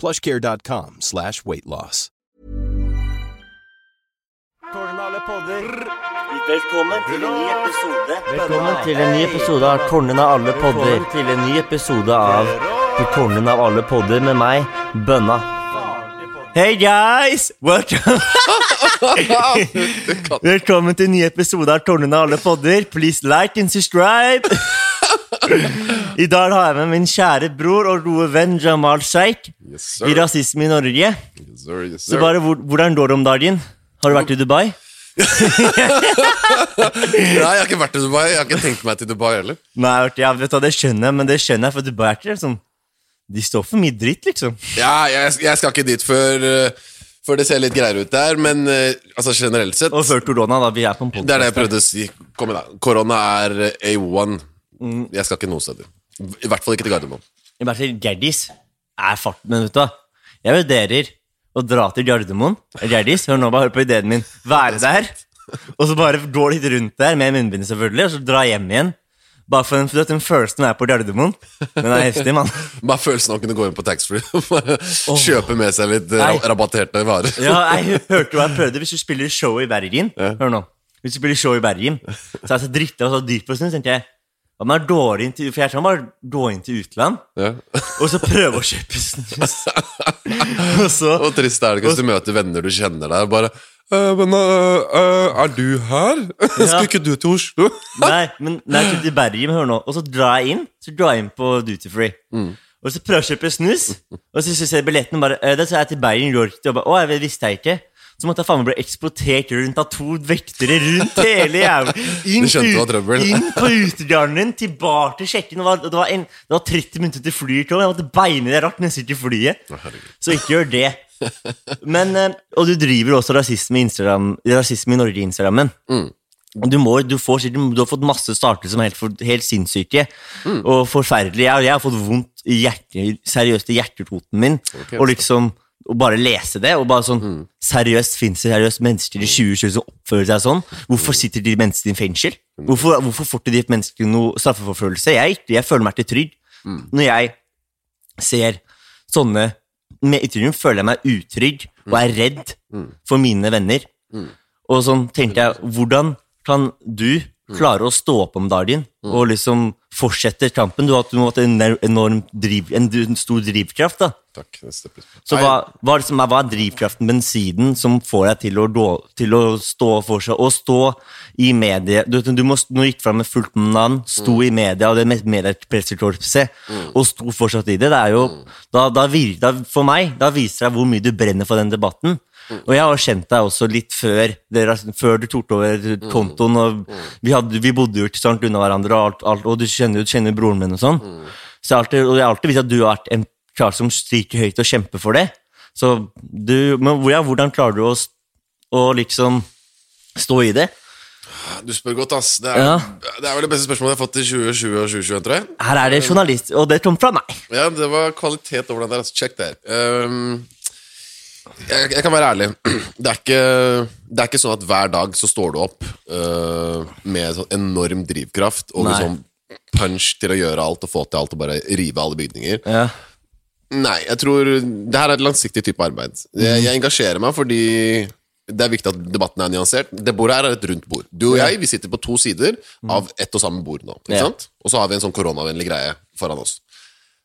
plushcare.com slash weight loss. Av alle podder. Velkommen til en ny episode. Velkommen til en ny episode av Kornen av alle podder. Til en ny episode av Kornen av alle podder med meg, Bønna. Hey guys! Welcome. Velkommen til en ny episode av Kornen av alle podder. Please like and subscribe. I dag har jeg med min kjære bror og gode venn Jamal Sheikh Yes, i. Rasisme i Norge. Yes, sir. Yes, Så bare, Hvordan går det om dagen? Har du vært i Dubai? Nei, jeg har ikke vært i Dubai. Jeg har ikke tenkt meg til Dubai heller. Nei, jeg vet hva, det skjønner jeg, men det skjønner jeg, for Dubai er ikke liksom De står for mye dritt, liksom. Ja, jeg, jeg skal ikke dit før, uh, før det ser litt greiere ut der, men uh, altså generelt sett Og før korona, da. Vi er på en Det er det jeg prøvde å si. Korona er uh, A1. Mm. Jeg skal ikke noen steder. I hvert fall ikke til Gardermoen. I hvert fall Gerdis er fart, men vet du? Jeg vurderer å dra til Gardermoen. Gerdis, hør nå, bare hør på ideen min. Være der, og så bare gå litt rundt der med munnbind, selvfølgelig, og så dra hjem igjen. Bare for den, for den følelsen er på Gardermoen. Den er heftig, mann. Bare følelsen av å kunne gå inn på taxfree og kjøpe med seg litt uh, Nei. rabatterte varer. Ja, jeg hørte hva jeg prøvde. Hvis du spiller show i Bergen Hør nå. Hvis du spiller show i Bergen, så er jeg så dritta og så dyp på så tenkte jeg hva er dårlig til, For jeg kan bare gå inn til utland, Ja. og så prøve å kjøpe snus. og så Og trist er det ikke hvis du møter venner du kjenner der, bare «Eh, men eh, eh, er du her? Skulle ikke du til Oslo? Nei, men nei, til Bergen, hør nå. Og så drar jeg inn Så drar jeg inn på duty free. Og så prøver jeg å kjøpe snus, og så ser jeg billetten bare «Eh, Da sa jeg til Bergen York og bare, Å, jeg visste jeg ikke. Så måtte jeg faen meg bli eksportert rundt av to vektere rundt hele jævla Inn, inn på utegarden, tilbake til sjekken. Det var, det, var en, det var 30 minutter til flyet. og Jeg måtte beine det rart nesten til flyet. Så ikke gjør det. Men, eh, og du driver også rasisme i, Instagram, rasisme i Norge-instagrammen. Mm. Du, må, du, får, du har fått masse starter som er helt, helt sinnssyke og forferdelige. Jeg, jeg har fått vondt i hjertet, seriøst i hjerteroten min. og liksom å bare lese det. og bare sånn, Seriøst fins det seriøst mennesker i 2020 som oppfører seg sånn? Hvorfor sitter de menneskene i fengsel? Hvorfor, hvorfor får ikke de menneskene noe straffeforfølgelse? Jeg, jeg føler meg ikke trygg. Når jeg ser sånne med ytringer, føler jeg meg utrygg og er redd for mine venner. Og sånn tenkte jeg, hvordan kan du klare å stå opp om dagen og liksom fortsette kampen? Du har hatt, en enorm driv, en stor drivkraft, da. Takk. Så hva, hva, det som er, hva er drivkraften, bensinen, som får deg til å, til å stå for seg? Og stå i media Du, du må, nå gikk fram med fullt navn, sto i media, og det med mediepressekorpset, og sto fortsatt i det. Det er jo da, da, da, For meg, da viser det hvor mye du brenner for den debatten. Og jeg har kjent deg også litt før, dere, før du tok over kontoen. og Vi, hadde, vi bodde jo ikke sånn unna hverandre, og, alt, alt, og du kjenner, jo broren min og sånn. Så jeg alltid, og jeg har alltid visst at du har vært en kar som stryker høyt og kjemper for det. Så du, men ja, hvordan klarer du å, å liksom stå i det? Du spør godt, ass. Det er, Ja. det er vel det beste spørsmålet jeg har fått i 2020 og 2021, tror jeg. Her er det journalist, og det kom fra meg. Ja, det var kvalitet over den der. Altså. Check der. Um, jeg, jeg kan være ærlig. Det er, ikke, det er ikke sånn at hver dag så står du opp uh, med sånn enorm drivkraft og Nei. liksom punch til å gjøre alt og få til alt og bare rive alle bygninger. Ja. Nei, jeg tror det her er et langsiktig type arbeid. Jeg, jeg engasjerer meg fordi det er viktig at debatten er nyansert. Det bordet her er et rundt bord. Du og jeg vi sitter på to sider av ett og samme bord nå. Ikke sant? Og så har vi en sånn koronavennlig greie foran oss.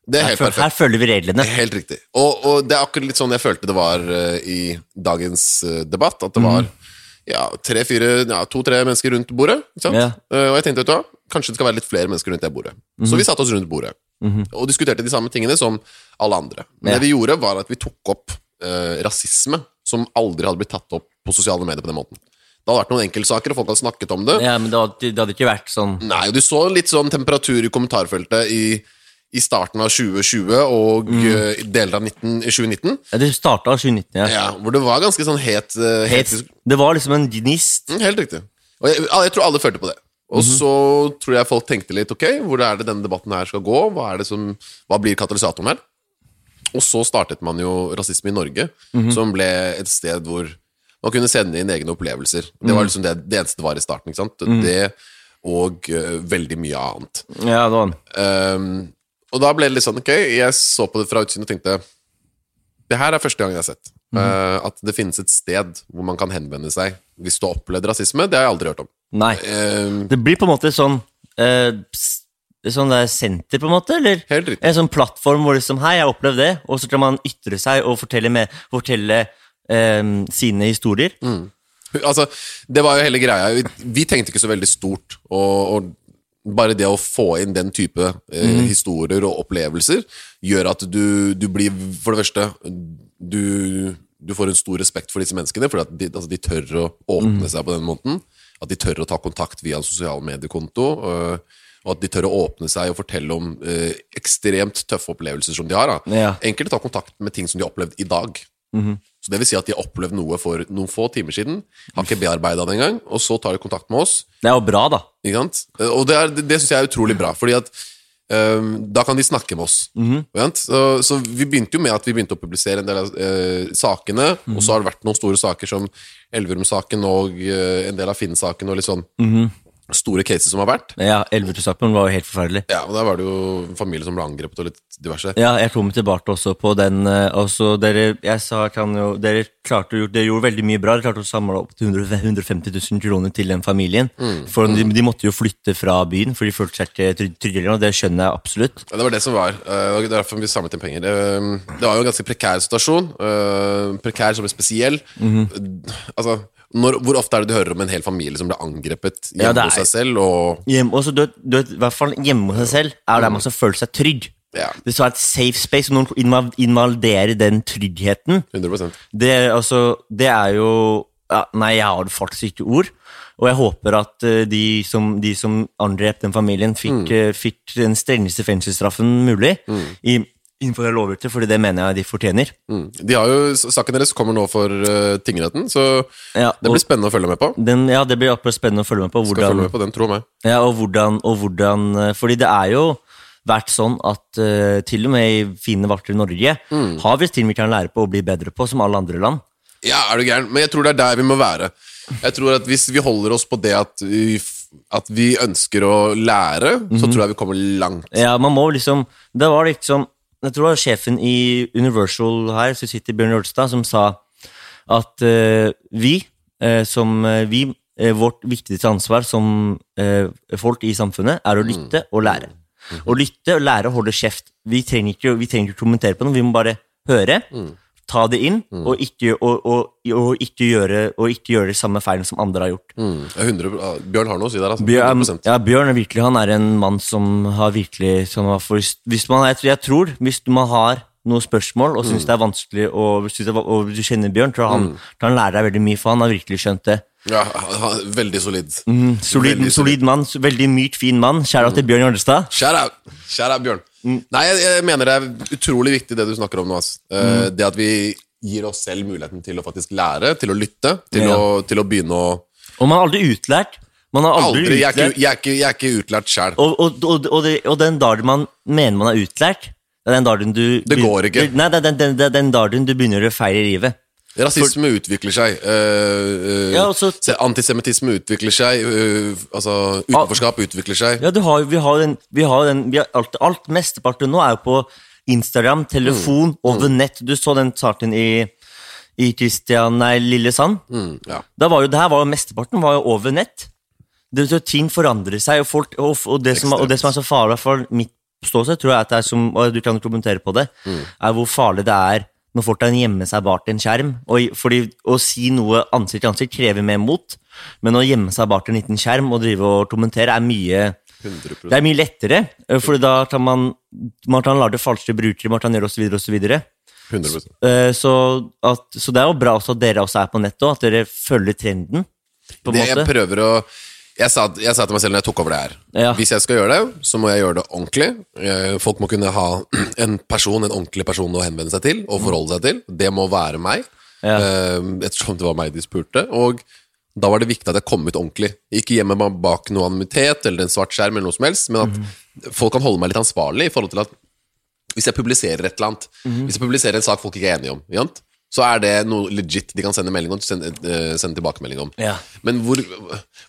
Det er helt her, perfekt. her følger vi reglene. Helt riktig. Og, og det er akkurat litt sånn jeg følte det var eh, i dagens eh, debatt. At det Mhm. var ja, tre-fire, ja, to-tre mennesker rundt bordet. Ikke sant? Ja. Eh, og jeg tenkte, vet du hva, kanskje det skal være litt flere mennesker rundt det bordet. Mhm. Så vi satte oss rundt bordet og diskuterte de samme tingene som alle andre. Men Ja. det vi gjorde, var at vi tok opp eh, rasisme som aldri hadde blitt tatt opp på sosiale medier på den måten. Det hadde vært noen enkeltsaker, og folk hadde snakket om det. Ja, men det hadde, det hadde ikke vært sånn Nei, og du så litt sånn temperatur i kommentarfeltet i, i starten av 2020 og Mm. eh, deler av 19, 2019. ja, Det starta 2019, ja. Ja, hvor det var ganske sånn het, uh, het det var liksom en gnist. Mm, Helt riktig. Og jeg, jeg tror alle følte på det. Og Mhm. så tror jeg folk tenkte litt ok, hvor er det denne debatten her skal gå? Hva, det som, hva blir katalysatoren her? Og så startet man jo Rasisme i Norge, Mhm. som ble et sted hvor man kunne sende inn egne opplevelser. Det Mhm. var liksom det, det eneste det var i starten. ikke sant? Det og uh, veldig mye annet. Ja, det var um, og da ble det litt sånn, ok, jeg så på det fra utsiden og tenkte Det her er første gang jeg har sett. eh, at det finnes et sted hvor man kan henvende seg hvis du har opplevd rasisme. Det har jeg aldri hørt om. Nei. Ehm, Det blir på en måte sånn eh, Sånn der senter, på en måte? Eller Helt riktig. en sånn plattform hvor liksom Hei, jeg har opplevd det. Og så kan man ytre seg og fortelle, med, fortelle um, sine historier. Mm. altså, det var jo hele greia. Vi, vi tenkte ikke så veldig stort. Og, og bare det å få inn den type eh, historier og opplevelser gjør at du, du blir For det første du, du får en stor respekt for disse menneskene, at de, altså, de tør å åpne seg på den måten. At de tør å ta kontakt via en sosial mediekonto. øh, og at de tør å åpne seg og fortelle om eh, ekstremt tøffe opplevelser som de har. Da. Ja. Enkelte tar kontakt med ting som de har opplevd i dag. Så det vil si at de har opplevd noe for noen få timer siden, har ikke bearbeida det engang, og så tar de kontakt med oss. Det er jo bra, da. Ikke sant? Og det, er- det, syns jeg er utrolig bra, fordi at Um, da kan de snakke med oss. Mm -hmm. Så, så vi begynte jo med at vi begynte å publisere en del av uh, sakene, og så har det vært noen store saker som Elverum-saken og uh, en del av Finn-saken og litt sånn store cases som har vært. Ja, Elverum-saken var jo helt forferdelig. Ja, og Der var det jo familie som ble angrepet og litt diverse. Ja, jeg kom tilbake også på den. eh, Også dere, jeg sa, kan jo, dere, klarte, dere gjorde veldig mye bra. Dere klarte å samle opp til 150 000 kroner til den familien. For de, de måtte jo flytte fra byen, for de følte seg ikke trygge- trygge. Og det skjønner jeg absolutt. Ja, det var det som var. eh, Det er derfor vi samlet inn penger. Det var jo en ganske prekær situasjon. eh, Prekær som er spesiell. Altså, når, hvor ofte er det du hører om en hel familie som ble angrepet hjemme Ja, er- hos seg selv? Og Hjem, også, du, du I hvert fall hjemme hos seg selv er der man skal føle seg trygg. Ja. Det skal være et safe space, og noen inva- invaderer den tryggheten. 100 Det, altså, det er jo ja, Nei, jeg har faktisk ikke ord. Og jeg håper at eh, de som, de som angrep den familien, fikk, mm. fikk den strengeste fengselsstraffen mulig. I, innenfor det lovverket, fordi det mener jeg de fortjener. mm. De har jo, Saken deres kommer nå for uh, tingretten, så Ja, det blir spennende å følge med på. den, ja, det blir akkurat spennende å følge med på. Skal følge med på den, tro meg. Ja, og hvordan, og hvordan eh, Fordi det er jo vært sånn at uh, til og med i fine vakre Norge Norge har vi ting vi kan lære på og bli bedre på, som alle andre land. Ja, er du gæren? Men jeg tror det er der vi må være. Jeg tror at Hvis vi holder oss på det at vi, at vi ønsker å lære, så tror jeg vi kommer langt. Ja, man må liksom Det var liksom Jeg tror det var sjefen i Universal her, sitter Bjørn Jolstad, som sa at uh, vi uh, som uh, vi Vårt viktigste ansvar som folk i samfunnet er å lytte og lære. Å lytte og lære å holde kjeft. Vi trenger ikke, vi trenger ikke kommentere på noe, vi må bare høre. Ta det inn, og, ikke, og, og, og, ikke gjøre, og ikke gjøre de samme feilene som andre har gjort. Mm, er 100, Bjørn har noe å si der, altså. Bjørn, 100%. ja, Bjørn er virkelig Han er en mann som har virkelig som har for, hvis man, jeg, tror, jeg tror Hvis man har noen spørsmål og syns det er vanskelig, og, det, og du kjenner Bjørn, tror jeg han lærer lære deg veldig mye, for han har virkelig skjønt det. Ja, han- han- veldig solid. Solid, Veldig solid mann, veldig myrt, fin mann. Kjære til Bjørn Jørnestad. Shout out! Bjørn. Mm. Nei, jeg, jeg mener det er utrolig viktig det du snakker om nå. Eh, Mm. Det at vi gir oss selv muligheten til å faktisk lære, til å lytte, til, Ja. å, til å begynne å Og man er aldri utlært. Man har aldri, Aldri. Jeg er utlært ikke, jeg er ikke, jeg er ikke utlært sjæl. og, og, og, og, den dagen man mener man er utlært, det er den dagen du Det går ikke. Nei, det er den, den, den, den dagen du begynner å feire livet. Rasisme utvikler seg. Uh, uh, Ja, altså, Antisemittisme utvikler seg. Uh, altså, utenforskap utvikler seg. Ja, du har, vi har den, vi har den vi har alt, alt mesteparten nå er jo på Instagram, telefon, Mm. over nett. Du så den saken i, i Kristian, nei, Lillesand. Mm, ja. Da var jo, det her var jo mesteparten var jo over nett. Det, så ting forandrer seg, og, folk, og, og, det som, og det som er så farlig for mitt ståsted, tror jeg at det er som, og du kan kommentere på det, er hvor farlig det er når folk kan gjemme seg bak en skjerm. Og, fordi Å si noe ansikt til ansikt krever mer mot, men å gjemme seg bak en liten skjerm og drive og kommentere er mye 100%. det er mye lettere, eh, for da kan man, man kan lage falske brukere, man kan gjøre osv. osv. 100%. Eh, Så, at- så det er jo bra at dere også er på nettet, at dere følger trenden. Det jeg prøver å jeg sa, jeg sa til meg selv når jeg tok over det her Ja. Hvis jeg skal gjøre det, så må jeg gjøre det ordentlig. Eh, Folk må kunne ha en person, en ordentlig person å henvende seg til og forholde seg til. Det må være meg, Ja. eh, ettersom det var meg de spurte. Og da var det viktig at jeg kom ut ordentlig. Ikke gjemme meg bak noe anonymitet eller en svart skjerm, eller noe som helst, men at folk kan holde meg litt ansvarlig i forhold til at hvis jeg publiserer et eller annet, hvis jeg publiserer en sak folk ikke er enige om? Så er det noe legit de kan sende melding om, sende, eh, sende tilbakemelding om. Ja. Men hvor,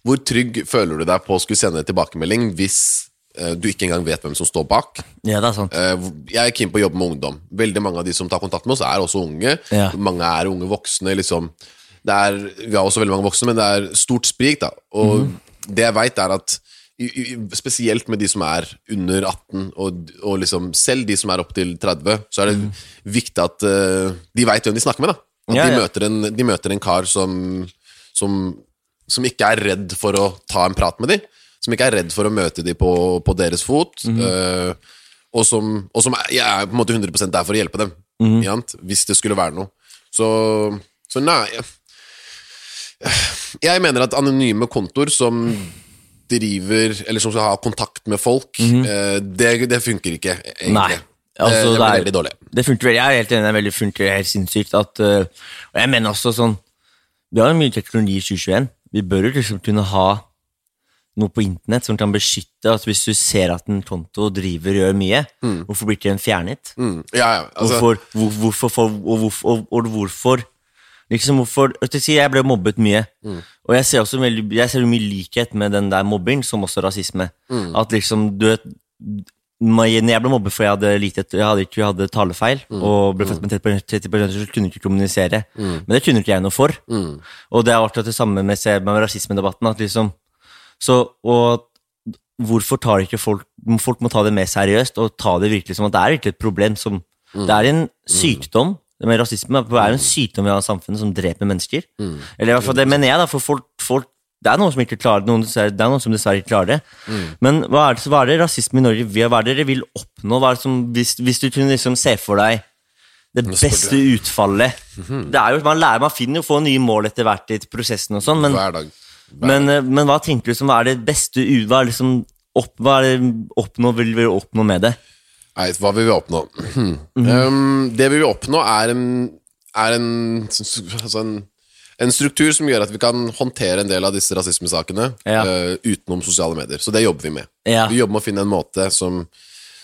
hvor trygg føler du deg på å skulle sende tilbakemelding hvis uh, du ikke engang vet hvem som står bak? Ja, det er sant. Uh, jeg er keen på å jobbe med ungdom. Veldig mange av de som tar kontakt med oss, er også unge. Ja. Mange er unge voksne. liksom det er, Vi har også veldig mange voksne, men det er stort sprik. da Og mm. det jeg veit, er at spesielt med de som er under 18, og, og liksom selv de som er opptil 30, så er det viktig at uh, de veit hvem de snakker med. da At Mhm. Ja, de, ja. Møter en, de møter en kar som, som, som ikke er redd for å ta en prat med dem. Som ikke er redd for å møte dem på, på deres fot. Mm. Uh, og som, og som er, jeg er på en måte 100 der for å hjelpe dem. mm. Hvis det skulle være noe. Så, så nei jeg, jeg mener at anonyme kontoer som driver Eller som skal ha kontakt med folk, eh, det, det funker ikke, egentlig. Nei. Altså, det, det er- veldig dårlig. Det funker veldig, jeg er helt enig, det er veldig funker helt sinnssykt at øh, Og jeg mener også sånn Vi har mye teknologi i 2021. Vi bør jo liksom kunne ha noe på internett som kan beskytte at hvis du ser at en konto driver og gjør mye, hvorfor blir ikke den fjernet? Mm. Ja, ja, altså, Hvorfor, hvor, hvorfor, for, og, hvorfor, og, og hvorfor Liksom hvorfor jeg, ble mobbet mye, og jeg ser også veldig, jeg ser mye likhet med den der mobbing, som også rasisme. At liksom, du vet når jeg ble mobbet fordi jeg hadde, lite, jeg hadde ikke jeg hadde talefeil og ble født med 30 så kunne jeg ikke kommunisere. Men det kunne ikke jeg noe for. Og det er akkurat det samme med, med rasismedebatten. At liksom, så, og hvorfor tar ikke folk Folk må ta det mer seriøst og ta det virkelig som at det er virkelig et problem. Som, Det er en sykdom. Med rasisme er jo en sykdom vi har i samfunnet som dreper mennesker. Eller i hvert fall det mener jeg, da, for folk, folk det er noen som ikke klarer noen, det er noen som dessverre ikke klarer det. Men hva er det, hva er det rasisme i Norge vil- Hva er det dere vil oppnå? Som, hvis, hvis du kunne liksom se for deg det beste utfallet Det er jo, Man lærer, man finner jo få nye mål etter hvert i prosessen, og sånn, men, hver dag. Hver men, eh, men hva tenker du som er det beste Hva er, liksom opp, hva er det oppnå, vil vi oppnå med det? Nei, hva vil vi oppnå? um, det vi vil oppnå, er en, er en, altså en, en struktur som gjør at vi kan håndtere en del av disse rasismesakene Ja. uh, utenom sosiale medier. Så det jobber vi med. Ja. Vi jobber med å finne en måte som,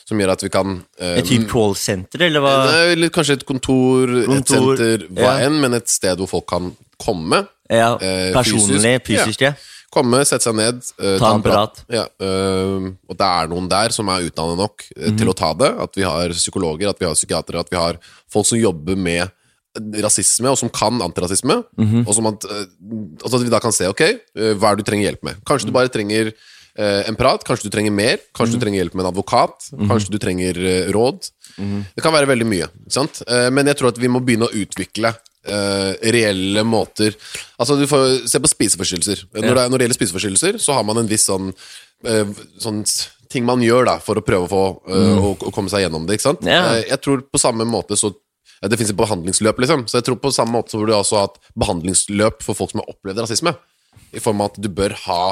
som gjør at vi kan uh, Et type callsenter, eller hva? Nei, eller kanskje et kontor, et senter, hva ja. enn, men et sted hvor folk kan komme. Ja, uh, personlig, fysisk, ja. Komme, sette seg ned, uh, Ta en prat. Ja, uh, og det er noen der som er utdannet nok eh, Mhm. til å ta det. At vi har psykologer, at vi har psykiatere, at vi har folk som jobber med rasisme, og som kan antirasisme. Mhm. Og som at, altså at vi da kan se ok, hva er det du trenger hjelp med. Kanskje du bare trenger en prat, kanskje du trenger mer, kanskje Mhm. du trenger hjelp med en advokat, kanskje du trenger råd. Mhm. Det kan være veldig mye. Sant? Men jeg tror at vi må begynne å utvikle eh, reelle måter Altså, du får se på spiseforstyrrelser. Når, det, når det gjelder spiseforstyrrelser, så har man en viss sånn, uh, sånn ting man gjør da for å prøve å få eh, å, å komme seg gjennom det. ikke sant? Ja. Jeg tror på samme måte så ja, Det finnes et behandlingsløp, liksom. Så jeg tror på samme måte så burde du også ha et behandlingsløp for folk som har opplevd rasisme. I form av at du bør ha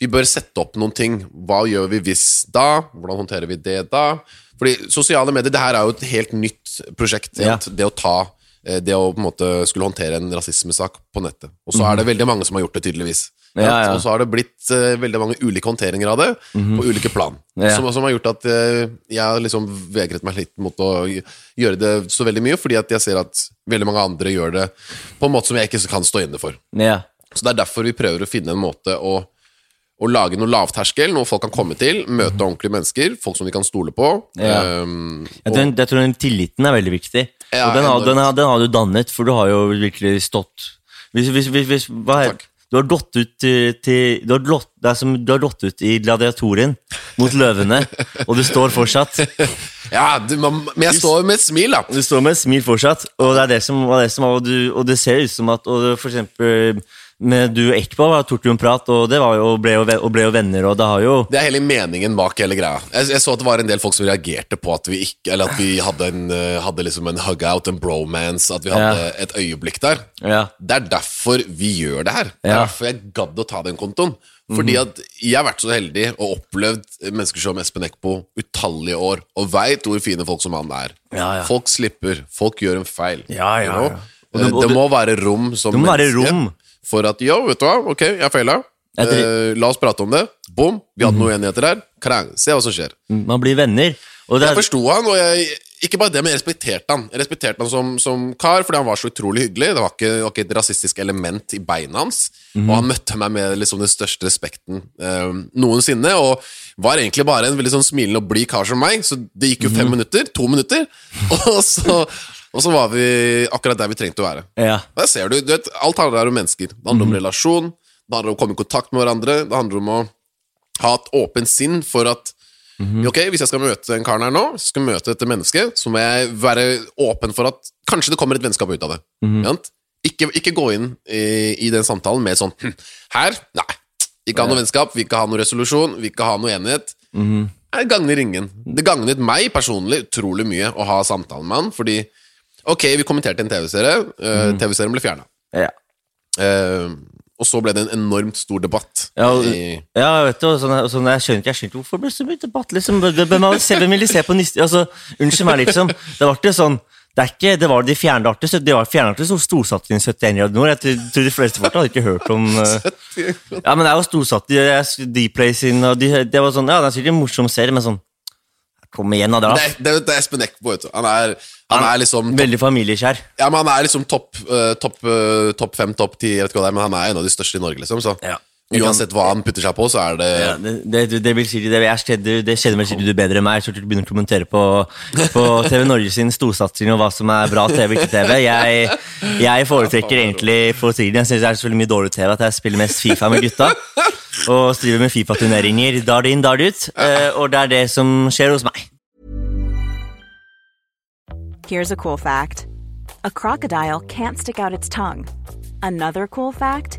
Vi bør sette opp noen ting. Hva gjør vi hvis da? Hvordan håndterer vi det da? Fordi sosiale medier, det her er jo et helt nytt prosjekt. Ja. Det å ta Det å på en måte skulle håndtere en rasismesak på nettet. Og så er det veldig mange som har gjort det, tydeligvis. Ja, ja. Og så har det blitt uh, veldig mange ulike håndteringer av det, på ulike plan. Mhm. Ja. Som, som har gjort at uh, jeg har liksom vegret meg litt mot å gjøre det så veldig mye, fordi at jeg ser at veldig mange andre gjør det på en måte som jeg ikke kan stå inne for. Så det er derfor vi prøver å finne en måte å, å lage noe lavterskel, noe folk kan komme til, møte ordentlige mennesker, folk som de kan stole på. Ja. ehm, Jeg tror, jeg tror den tilliten er veldig viktig. Ja, og den har, den, har, den har du dannet, for du har jo virkelig stått Hvis, hvis, hvis, hva er, Takk. Du har gått ut til, til du, har lott, Det er som du har gått ut i gladiatorien mot løvene, og du står fortsatt. ja, du, man, men jeg står med et smil, da. Du står med et smil fortsatt, og det er det som, det, som og, du, og det ser ut som at og For eksempel med du og Ekpa tok jo en prat, og det var jo, og ble jo, og ble jo venner, og det har jo Det er hele meningen bak hele greia. Jeg, jeg så at det var en del folk som reagerte på at vi ikke Eller at vi hadde, en, eh, hadde liksom en hug-out, en bromance, at vi hadde Ja. et øyeblikk der. Ja. Det er derfor vi gjør det her. Det er Ja. derfor jeg gadd å ta den kontoen. Fordi at jeg har vært så heldig og opplevd mennesker som Espen Eckbo utallige år, og veit hvor fine folk som han er. Ja, ja. Folk slipper, folk gjør en feil. Ja, ja, you know? ja. Og Eh, det- det må være rom som Det må være rom. For at yo, vet du hva, ok, jeg feila. Eh, la oss prate om det. Bom, vi hadde noen uenigheter her. Krang, se hva som skjer. Man blir venner. Det Jeg er, forsto han, og jeg, ikke bare det, men jeg respekterte han. Jeg respekterte han som, som kar, fordi han var så utrolig hyggelig. Det var ikke, var ikke et rasistisk element i beina hans. Mm. Og han møtte meg med liksom den største respekten eh, noensinne, og var egentlig bare en veldig sånn smilende og blid kar som meg. Så det gikk jo fem fem minutter, to minutter, og så, og så var vi akkurat der vi trengte å være. ja. Der ser du, du vet, Alt handler her om mennesker. Det handler om relasjon, det handler om å komme i kontakt med hverandre, det handler om å ha et åpent sinn for at Ok, Hvis jeg skal møte den karen her nå, skal møte dette mennesket, så må jeg være åpen for at kanskje det kommer et vennskap ut av det. Sant? Ikke, ikke gå inn i, i den samtalen med sånn hm, Her? Nei. Ikke ha noe vennskap, vi ikke ha noe resolusjon, vi ikke ha noe enighet. Det gagner ingen. Det gagnet meg personlig utrolig mye å ha samtalen med han, fordi Ok, vi kommenterte en TV-serie. eh, TV-serien ble fjerna. Ja. og så ble det en enormt stor debatt. Ja, ja, vet du, sånn, sånn, jeg skjønner ikke jeg skjønner ikke hvorfor det ble så mye debatt. liksom, Hvem vil se- de se på niste... Altså, Unnskyld meg, liksom. Det var ikke sånn det, er ikke, det var de fjernartige så Det var fjernartige som storsatte i 71 grader nord. Jeg tror- de fleste folk hadde ikke hørt om uh, Ja, men det er jo storsatt i Dplay sin, og de, det var sånn Ja, det er sikkert en morsom serie, men sånn Kom igjen, da. det, det, det er Espen Eckbo. Han er, han er liksom topp, Veldig familiekjær. ja, men han er liksom topp uh, topp, uh, top fem, topp ti, jeg vet ikke hva det er, men han er en av de største i Norge, liksom. Så Ja. Uansett hva han putter seg på, så er det Ja, det, det, det vil si det, jeg kjenner, det skjedde vel sikkert du bedre enn meg, så du begynner å kommentere på, på TV Norge sin storsatsing og hva som er bra TV og ikke TV. Jeg, jeg foretrekker egentlig for å si det, jeg synes det er så mye dårlig TV at jeg spiller mest Fifa med gutta. Og driver med Fifa-turneringer dart in, det ut. eh, Og det er det som skjer hos meg. Here's a cool fact a crocodile can't stick out its tongue. Another cool fact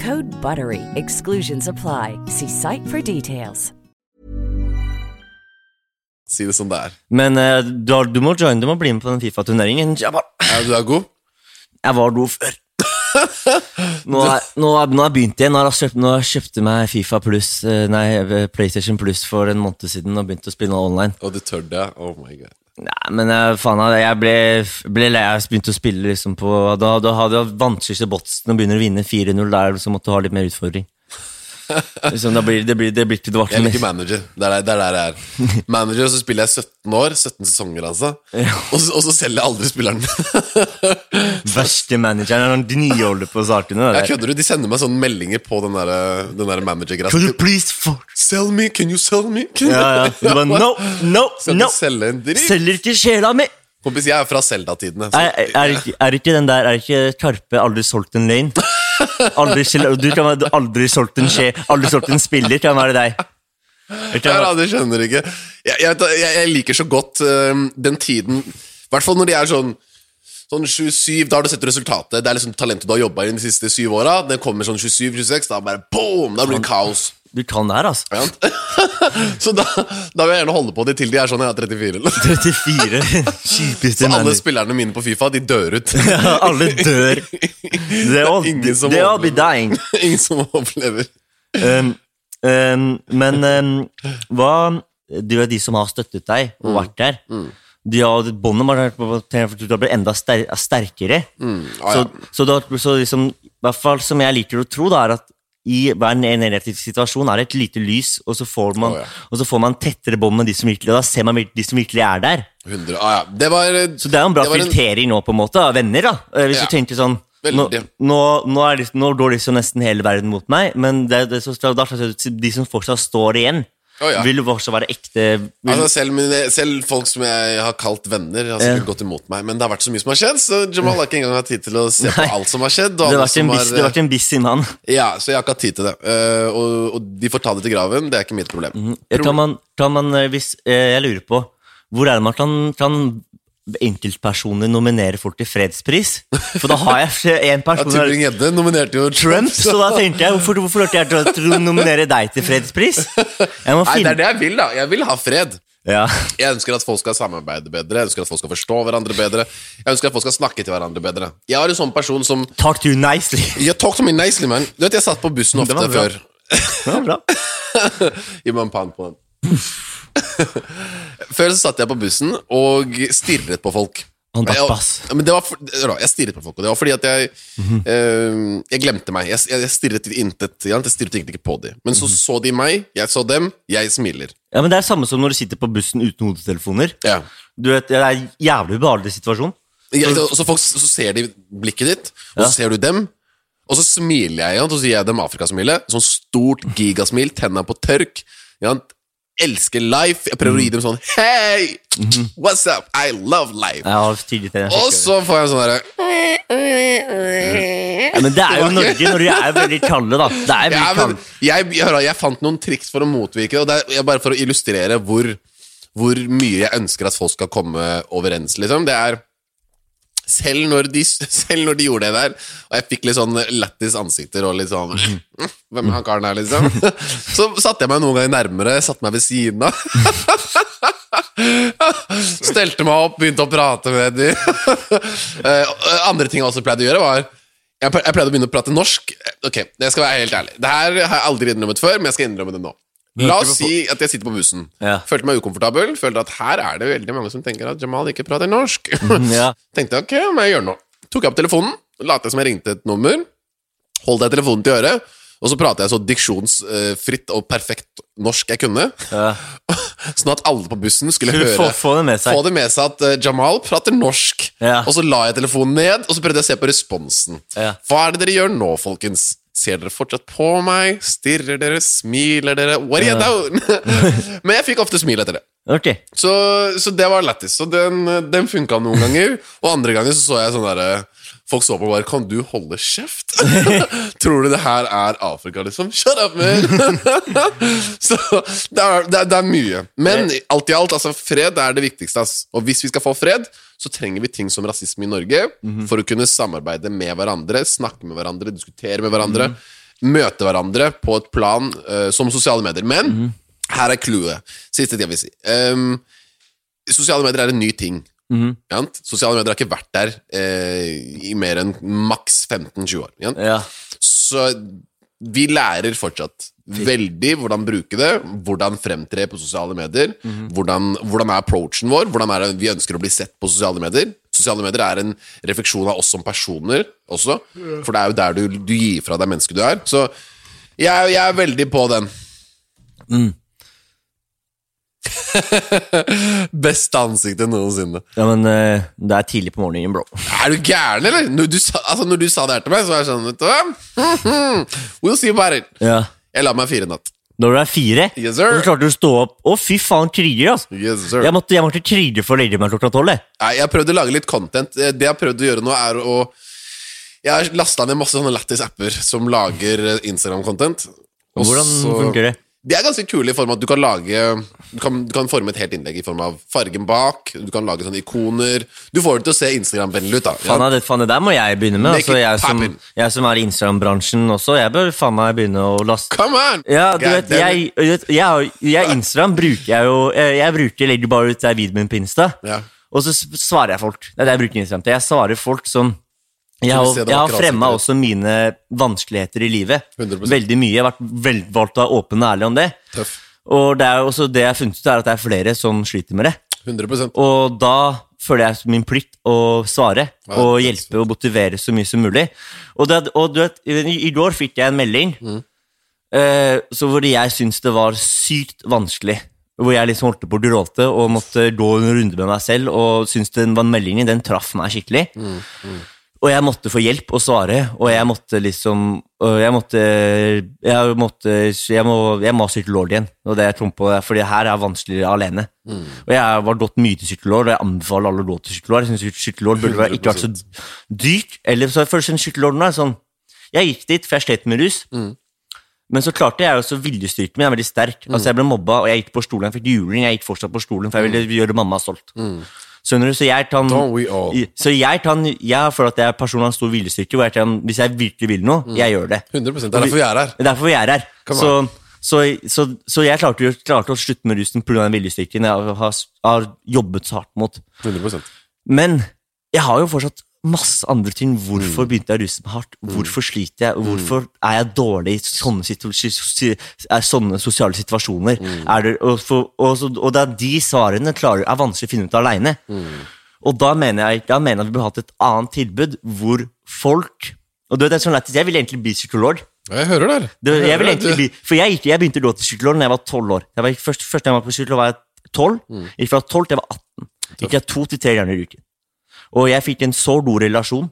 Code BUTTERY. Exclusions apply. See site for details. Si det som det er. Men uh, du, har, du må joine, du må bli med på den Fifa-turneringen. Ja, du er god? jeg var god før. Nå har nå, nå jeg begynt igjen. Nå har jeg kjøpt, nå har jeg kjøpt meg Fifa Plus, eh, nei, eh, PlayStation Plus for en måned siden og begynt å spille online. Og du tør det? Oh my god. Nei, men jeg, faen, jeg ble, ble lei av å begynne å spille liksom på Da, da hadde jeg vanskeligste botsen og begynner å vinne 4-0 der, så måtte du ha litt mer utfordring. Liksom, det, blir, det, blir, det blir ikke det Jeg liker manager. Det er det er der jeg er. Manager, og så spiller jeg 17 år. 17 sesonger, altså. Og, så, og så selger jeg aldri spilleren. verste manageren er når de nye på sakene. Jeg kødder du? De sender meg sånne meldinger på den der, den der manager-greia. Can you please fuck? Sell me, can you sell me? Can Ja, ja. Du bare, no, no, no. Selger ikke sjela mi! Kompis, jeg er fra Zelda-tidene. så- Er, er, er ikke den der Er ikke Karpe aldri solgt en løgn? Aldri, du kan være aldri solgt en skje Aldri solgt en spiller, kan være deg. Det kan Ja, det skjønner ikke. Jeg, jeg, jeg, jeg liker så godt uh, den tiden I hvert fall når de er sånn Sånn 27, Da har du sett resultatet. Det er liksom talentet du har jobba i de siste syv åra. Den kommer sånn 27-26, da bare boom! Da blir det kaos. Du kan det her, altså. Ja. så da, da vil jeg gjerne holde på de til de er sånn jeg er 34. eller? 34 kjipeste Så alle spillerne mine på Fifa, de dør ut. Alle dør. They all, Ingen som they all be overlever. dying. Ingen som overlever. Um, um, men um, hva Du er de som har støttet deg og vært der. De har, Båndet har blitt enda sterkere. sterkere. Ah, Så, så, da, så liksom, i hvert fall som jeg liker å tro, da, er at i hver en negativ situasjon er det et lite lys, og så får man, oh, ja. og så får man tettere bånd med de som virkelig Da ser man de som virkelig er der. 100, ah, ja. Det var Så det er jo en bra filtering en... nå, på en måte, av venner. da Eh, Hvis Ja. du tenker sånn nå, nå, nå, er det, nå går liksom nesten hele verden mot meg, men det, det, så, da, de som fortsatt står igjen, Å, ja. vil jo også være ekte Altså selv, mine, selv folk som jeg har kalt venner, har sikkert Ja. gått imot meg. Men det har vært så mye som har skjedd, så Jamal har ikke engang hatt tid til å se på alt som har skjedd. Det har vært en bis- det har vært en busy mann. Ja, så jeg har ikke hatt tid til det. Uh, og, og de får ta det til graven. Det er ikke mitt problem. Eh, Kan man, kan man eh, hvis, Jeg lurer på Hvor er det man kan, kan enkeltpersoner nominerer folk til fredspris? For da har jeg en person ja, Tybring-Gjedde nominerte jo Trump, så da tenkte jeg Hvorfor, hvorfor jeg til å- nominere deg til fredspris? Nei, det er det jeg vil, da. Jeg vil ha fred. ja. Jeg ønsker at folk skal samarbeide bedre, jeg ønsker at folk skal forstå hverandre bedre. Jeg ønsker at folk skal snakke til hverandre bedre. Jeg er en sånn person som Talk to you nicely. yeah, Talk to me nicely, man. Du vet, Jeg satt på bussen Det ofte var bra. før. Det var bra. Gi meg en pann på den. Før så satt jeg på bussen og stirret på folk. Han Jeg- men det var for, Jeg stirret på folk, og det var fordi at jeg eh, Jeg glemte meg. Jeg, jeg, stirret til intet. Jeg stirret egentlig ikke på dem. Men så så de meg, jeg så dem, jeg smiler. Ja, men Det er samme som når du sitter på bussen uten hodetelefoner. Ja. Du vet, Det er en jævlig ubehagelig situasjon. Ja, så, folk, så ser de blikket ditt, og Ja. så ser du dem. Og så smiler jeg, og så sier jeg dem Afrikasmilet. Sånn stort gigasmil, tenna på tørk. Ja, elsker life. Jeg prøver å gi dem sånn Hei! What's up? I love life. Jeg har tidlig til Og så får jeg sånn derre ja, Men det er jo Norge når de er veldig kalde, da. Det er ja, veldig men kaldt. jeg, jeg, hør da, jeg fant noen triks for å motvirke det, og det er jeg- bare for å illustrere hvor, hvor mye jeg ønsker at folk skal komme overens, liksom. Det er selv når, de, selv når de gjorde det der, og jeg fikk litt sånn lættis ansikter og litt sånn Hvem er han karen her, liksom? Så satte jeg meg noen ganger nærmere, satte meg ved siden av. Stelte meg opp, begynte å prate med dem. Eh, Andre ting jeg også pleide å gjøre, var jeg pleide å begynne å prate norsk. Ok, jeg skal være helt ærlig. Det her har jeg aldri innrømmet før, men jeg skal innrømme det nå. La oss si at jeg sitter på bussen. Ja. Følte meg ukomfortabel. Følte at her er det veldig mange som tenker at Jamal ikke prater norsk. Ja. Tenkte ok, må jeg gjøre noe. Tok jeg opp telefonen, lot som jeg ringte et nummer. Holdt jeg telefonen til øret, og så pratet jeg så diksjonsfritt og perfekt norsk jeg kunne. Ja. Sånn at alle på bussen skulle Skulle høre få- få det. Få det med seg at eh, Jamal prater norsk. Og så la jeg telefonen ned, og så prøvde jeg å se på responsen. Hva er det dere gjør nå, folkens? Ser dere fortsatt på meg? Stirrer dere? Smiler dere? What are you down? Men jeg fikk ofte smil etter det. Ok. Så, så det var lættis. Så den, den funka noen ganger. Og andre ganger så så jeg sånn derre Folk så på og bare Kan du holde kjeft? Tror du det her er Afrika, liksom? Shut up, man! så det er, det, er, det er mye. Men alt i alt, altså, fred er det viktigste. Ass. Og hvis vi skal få fred, så trenger vi ting som rasisme i Norge for å kunne samarbeide med hverandre, snakke med hverandre, diskutere med hverandre. Møte hverandre på et plan uh, som sosiale medier. Men her er clouet. Siste ting jeg vil si. Um, sosiale medier er en ny ting. Mm -hmm. Sosiale medier har ikke vært der eh, i mer enn maks 15-20 år. Ja. Så vi lærer fortsatt veldig hvordan bruke det, hvordan fremtre på sosiale medier, hvordan, hvordan er approachen vår, hvordan er det vi ønsker å bli sett på sosiale medier. Sosiale medier er en refleksjon av oss som personer også, for det er jo der du, du gir fra deg mennesket du er. Så jeg, jeg er veldig på den. Beste ansiktet noensinne. ja, men eh, det er tidlig på morgenen, bro. Er du gæren, eller? Når du, sa, altså, når du sa det her til meg, så var jeg sånn vet du hva? We'll see about it. Ja. Jeg la meg fire i natt. Når du er fire, Yes, sir. og så klarte du å stå opp Å, fy faen, kriger, altså. Yes, sir. Jeg måtte, jeg måtte krige for å legge meg klokka tolv. jeg. Nei, jeg har prøvd å lage litt content. Eh, Det jeg har prøvd å gjøre nå, er å Jeg har lasta ned masse sånne lættis apper som lager eh, Instagram-content. Og Hvordan så- funker det? De er ganske kule i form av at du kan lage du kan, du kan forme et helt innlegg i form av fargen bak. Du kan lage sånne ikoner. Du får det til å se Instagram-vennlig ut. da Faen, det, faen, det der må jeg begynne med. Altså, jeg, som, jeg som er i Instagram-bransjen også, jeg bør faen meg begynne å laste Come on! Ja, du vet, jeg, jeg, jeg, Instagram bruker jeg jo Jeg, bruker, legger bare ut videoen min på Insta, Ja. og så svarer jeg folk. Det er det jeg bruker Instagram til. Jeg svarer folk som jeg har, jeg har fremma også mine vanskeligheter i livet. 100%. Veldig mye. Jeg har vært valgt å være åpen og ærlig om det. Tøff. Og det er også det jeg har funnet ut, er at det er flere som sliter med det. 100 Og da føler jeg min plikt å svare Ja, og hjelpe og motivere så mye som mulig. Og, det, og du vet, i, går fikk jeg en melding Mm. eh, så hvor jeg syntes det var sykt vanskelig. Hvor jeg liksom holdt på å gråte og måtte gå en runde med meg selv og syntes den var meldingen den traff meg skikkelig. Mm, Og jeg måtte få hjelp og svare, og jeg måtte liksom Jeg måtte Jeg, måtte, jeg må, jeg må ha psykolog igjen, og det er jeg tom på, fordi her er vanskeligere alene. Mm. Og jeg har gått mye til psykolog, og jeg anbefaler alle å gå til psykolog. Jeg syns psykolog burde være- ikke vært så dyrt. Eller så føles en psykolog nå er sånn Jeg gikk dit, for jeg slet med rus. Mm. Men så klarte jeg også viljestyrken min er veldig sterk. Altså Jeg ble mobba, og jeg gikk på stolen. Jeg fikk juling, jeg gikk fortsatt på stolen, for jeg ville gjøre mamma stolt. Skjønner du? Så jeg tar Mm. Så jeg kan Jeg føler at jeg er personen av stor viljestyrke, hvor jeg kan, hvis jeg virkelig vil noe, jeg gjør det. 100 Det er derfor vi er her. Det er derfor vi er her. Så, så, så, så jeg klarte, klarte å slutte med rusen pga. den viljestyrken jeg har, har jobbet så hardt mot. 100% Men jeg har jo fortsatt masse andre ting. Hvorfor Mm. begynte jeg å ruse meg hardt? Hvorfor sliter jeg? Hvorfor er jeg dårlig i sånne, sånne sosiale situasjoner? Mm. Er det, og, for, og, så, og det er de svarene klarer, er vanskelig å finne ut aleine. Mm. Og da mener jeg da mener jeg at vi burde hatt et annet tilbud hvor folk og du vet, det er sånn lett, Jeg vil egentlig bli psykolog. Jeg hører der. Det, jeg, vil egentlig bli, for jeg, gikk- jeg begynte å gå til psykolog da jeg var tolv år. Jeg var, først, første gang jeg var på psykolog, var jeg tolv. Gikk fra tolv til jeg var 18. Gikk jeg to til tre ganger i uken. Og jeg fikk en så god relasjon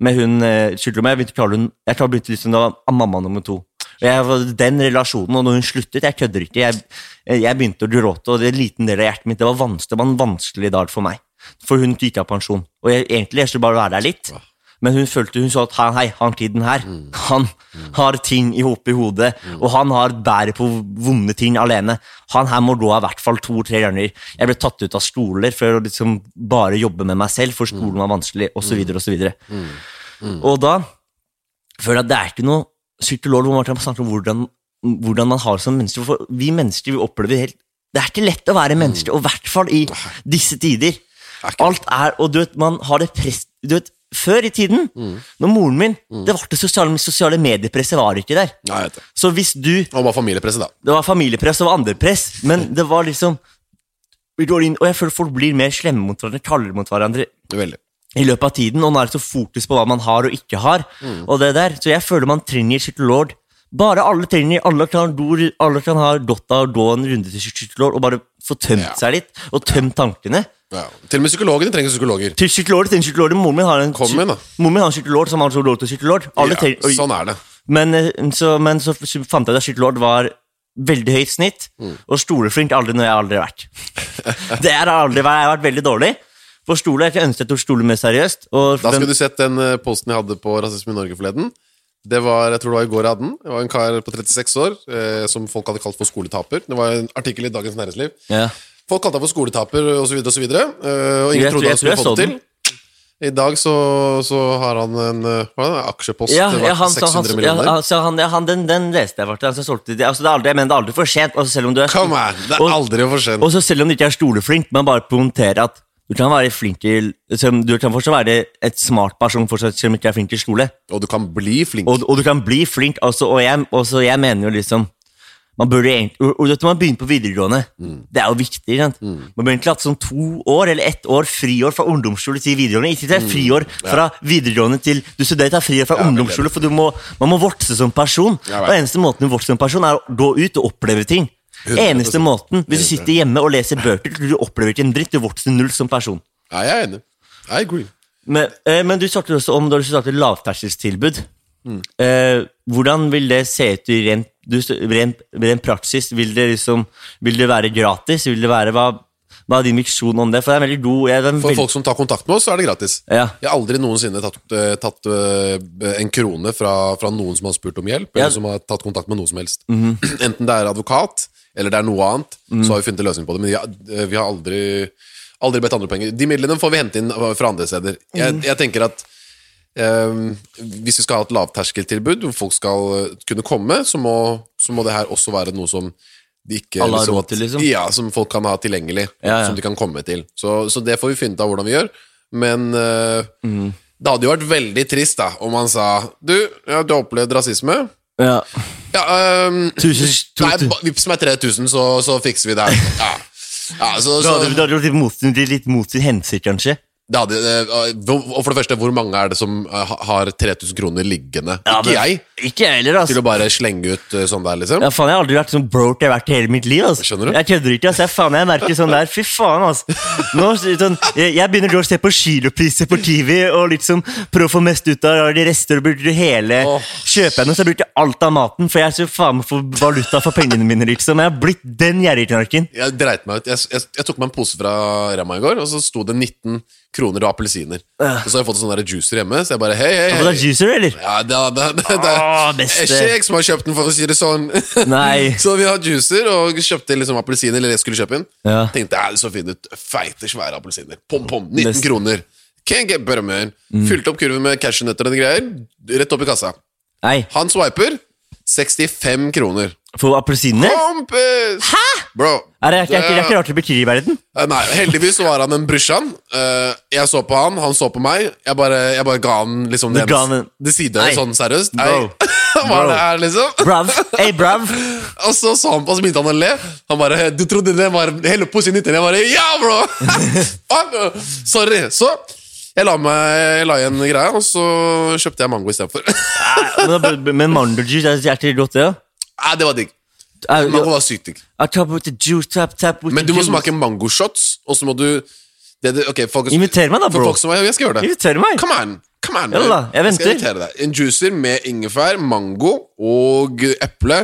med hun eh, meg, Jeg begynte å kalle hun Jeg begynte liksom, var mamma nummer to. Og jeg Den relasjonen, og når hun sluttet Jeg kødder ikke. Jeg, jeg begynte å gråte, og det en liten del av hjertet mitt Det var vanskelig, det var en vanskelig dag for meg. For hun gikk av pensjon. Og jeg, egentlig jeg skulle bare være der litt. Men hun følte hun så at han, hei, han tiden her Han har ting i hopet i hodet, og han har bæret på vonde ting alene. Han her må gå av i hvert fall to-tre ganger. Jeg ble tatt ut av skoler for å liksom bare jobbe med meg selv, for skolen var vanskelig, osv., osv. Og da føler jeg at det er ikke noe psykolog hvor man kan snakke om hvordan, hvordan man har det som menneske. For vi mennesker vi opplever helt Det er ikke lett å være menneske, og i hvert fall i disse tider. Alt er Og du vet, man har det press Du vet, før i tiden, når moren min Det var det sosiale, sosiale mediepresset var ikke der. Ja, jeg vet det. Så hvis du Og var familiepresset, da. Det var familiepress og andre press, men det var liksom inn, Og jeg føler folk blir mer slemme mot hverandre, kaldere mot hverandre Veldig. i løpet av tiden, og nå er det så fokus på hva man har og ikke har. Og det der, Så jeg føler man trenger psykolog. Bare alle trenger, alle kan, alle kan ha godt av å gå en runde til psykolog og bare få tømt Ja. seg litt, og tømt tankene. Ja. Til og med psykologene trenger psykologer. Til psykologer, til en psykolog, Moren min har en, Kom igjen, da. moren min har en psykolog som har lov til psykolog. Ja, trenger, sånn er det. men, eh, så, men så fant jeg ut at psykolog var veldig høyt snitt. Mm. Og stoleflink aldri når jeg aldri har vært. det har aldri vært, jeg har vært veldig dårlig. For stole, jeg ønsket jeg tok stole mer seriøst. Da den- skulle du sett den eh, posten jeg hadde på Rasisme i Norge forleden. Det var, jeg tror det var i går jeg hadde den. Det var en kar på 36 år eh, som folk hadde kalt for skoletaper. Det var en artikkel i Dagens Næringsliv. ja. Folk kalte ham for skoletaper osv., og, så videre, eh, og ingen Jeg trodde han skulle få det til. I dag så, så har han en eh, hva er det, aksjepost Ja, ja, han, 600 han, ja, millioner. altså, han, han, den, den leste jeg faktisk. Altså, altså, det er aldri, jeg mener det er aldri for sent. Altså, selv om du er, Come on! Det er aldri for sent. Og så selv om du ikke er stoleflink, men bare poengtere at du kan være flink til Du kan fortsatt være et smart person fortsatt, selv om du ikke er flink til skole. Og du kan bli flink. Og, og du kan bli flink, altså, og, jeg, også, jeg mener jo liksom man burde egentlig, og, og man begynner på videregående. Det er jo viktig. Sant? sant? Man burde egentlig hatt sånn to år eller ett år friår fra ungdomsskole til videregående. Ikke det er friår fra videregående til Du studerer tar friår fra Ja, ungdomsskole, for du må, man må vokse som person. Ja, og eneste måten du vokser som person, er å gå ut og oppleve ting. 100%. Eneste måten, Hvis du sitter hjemme og leser bøker, du opplever ikke en dritt. Du vokser null som person. Ja, jeg er enig. I agree. Men, eh, men du snakket også om da du startet lavterskeltilbud. Mm. Eh, hvordan vil det se ut i rent, du, rent, rent praksis? Vil det liksom Vil det være gratis? Vil det være hva, hva er din miksjon om det? For det er veldig god jeg, det For folk som tar kontakt med oss, så er det gratis. Ja. Jeg har aldri noensinne tatt, eh, tatt eh, en krone fra, fra noen som har spurt om hjelp, Ja. eller som har tatt kontakt med noe som helst. Enten det er advokat, eller det er noe annet, så har vi funnet en løsning på det. Men jeg, eh, vi har aldri, aldri bedt andre penger. De midlene får vi hente inn fra andre steder. Jeg, jeg tenker at eh, hvis vi skal ha et lavterskeltilbud hvor folk skal eh, kunne komme, så må, så må det her også være noe som de ikke Alle har liksom råd til, liksom? Ja, som folk kan ha tilgjengelig. Ja, ja. Som de kan komme til. Så, så det får vi finne ut av hvordan vi gjør. Men eh, Mm. det hadde jo vært veldig trist da om man sa Du, ja, du har opplevd rasisme. Ja. Ja, um, Tusen, to, Nei, vips meg 3000, så, så fikser vi det her. Ja. Ja, så, da så, hadde du litt mot, sin- litt mot sin hensikt, kanskje? det hadde, eh, og for det første, hvor mange er det som eh, har 3000 kroner liggende? Ja, ikke men- jeg. Ikke jeg heller, altså. Til å bare slenge ut eh, sånn der, liksom. Ja, faen, Jeg har aldri vært sånn broke jeg har vært i hele mitt liv. Altså. Skjønner du? Jeg kødder ikke. altså. Jeg, faen, jeg merker sånn der, Fy faen, altså. Nå, sånn, jeg, jeg begynner å se på kilopriser på TV og liksom prøve å få mest ut av de rester. og bruker hele Oh. Kjøper jeg noe, så jeg bruker alt av maten, for jeg ser faen meg for valuta for pengene mine. liksom. Jeg har blitt den gjerrigknarken. Jeg dreit meg ut. Jeg, jeg, jeg tok meg en pose fra Rema i går, og så sto det 19 kroner og appelsiner. Og så har jeg fått sånne der juicer hjemme, så jeg bare hei, hei, Har du hei. juicer, eller? Ja, det, det, det, det, Åh, er ikke jeg som har kjøpt den, for å si det sånn. Nei. så vi har juicer, og kjøpte liksom appelsiner, eller jeg skulle kjøpe inn. Ja. Tenkte jeg, det så fint ut. Feite, svære appelsiner. Pom, pom. 19 Best. kroner. Can't get better, man. Mm. Fylte opp kurven med cashewnøtter og greier. Rett opp i kassa. Nei, Han swiper. 65 kroner. for appelsinene? Kompis! Hæ?! Bro. Er det, er, det, er, det er ikke rart det betyr i verden? Eh, Nei, heldigvis så var han en brysjan. Eh, jeg så på han, han så på meg. Jeg bare, jeg bare ga han liksom det, det side, sånn seriøst. Bro. Hva er det her, liksom? Brav. Hey, brav. Og så, så han på, og så begynte han å le. Han bare 'Du trodde det var hele posen 19?' Jeg bare 'Ja, bro!' Sorry. Så jeg la, meg, la igjen greia, og så kjøpte jeg mango istedenfor. Men, mandeljuice er er ikke godt, det? ja? Nei, det var digg. Mango var sykt digg. Men du må smake mangoshots, og så må du det, det, okay, folk, Inviter meg da, bro. folk som, jeg skal gjøre det. Inviter meg. Come on! Come on Ja jeg venter. jeg skal deg. En juicer med ingefær, mango og eple.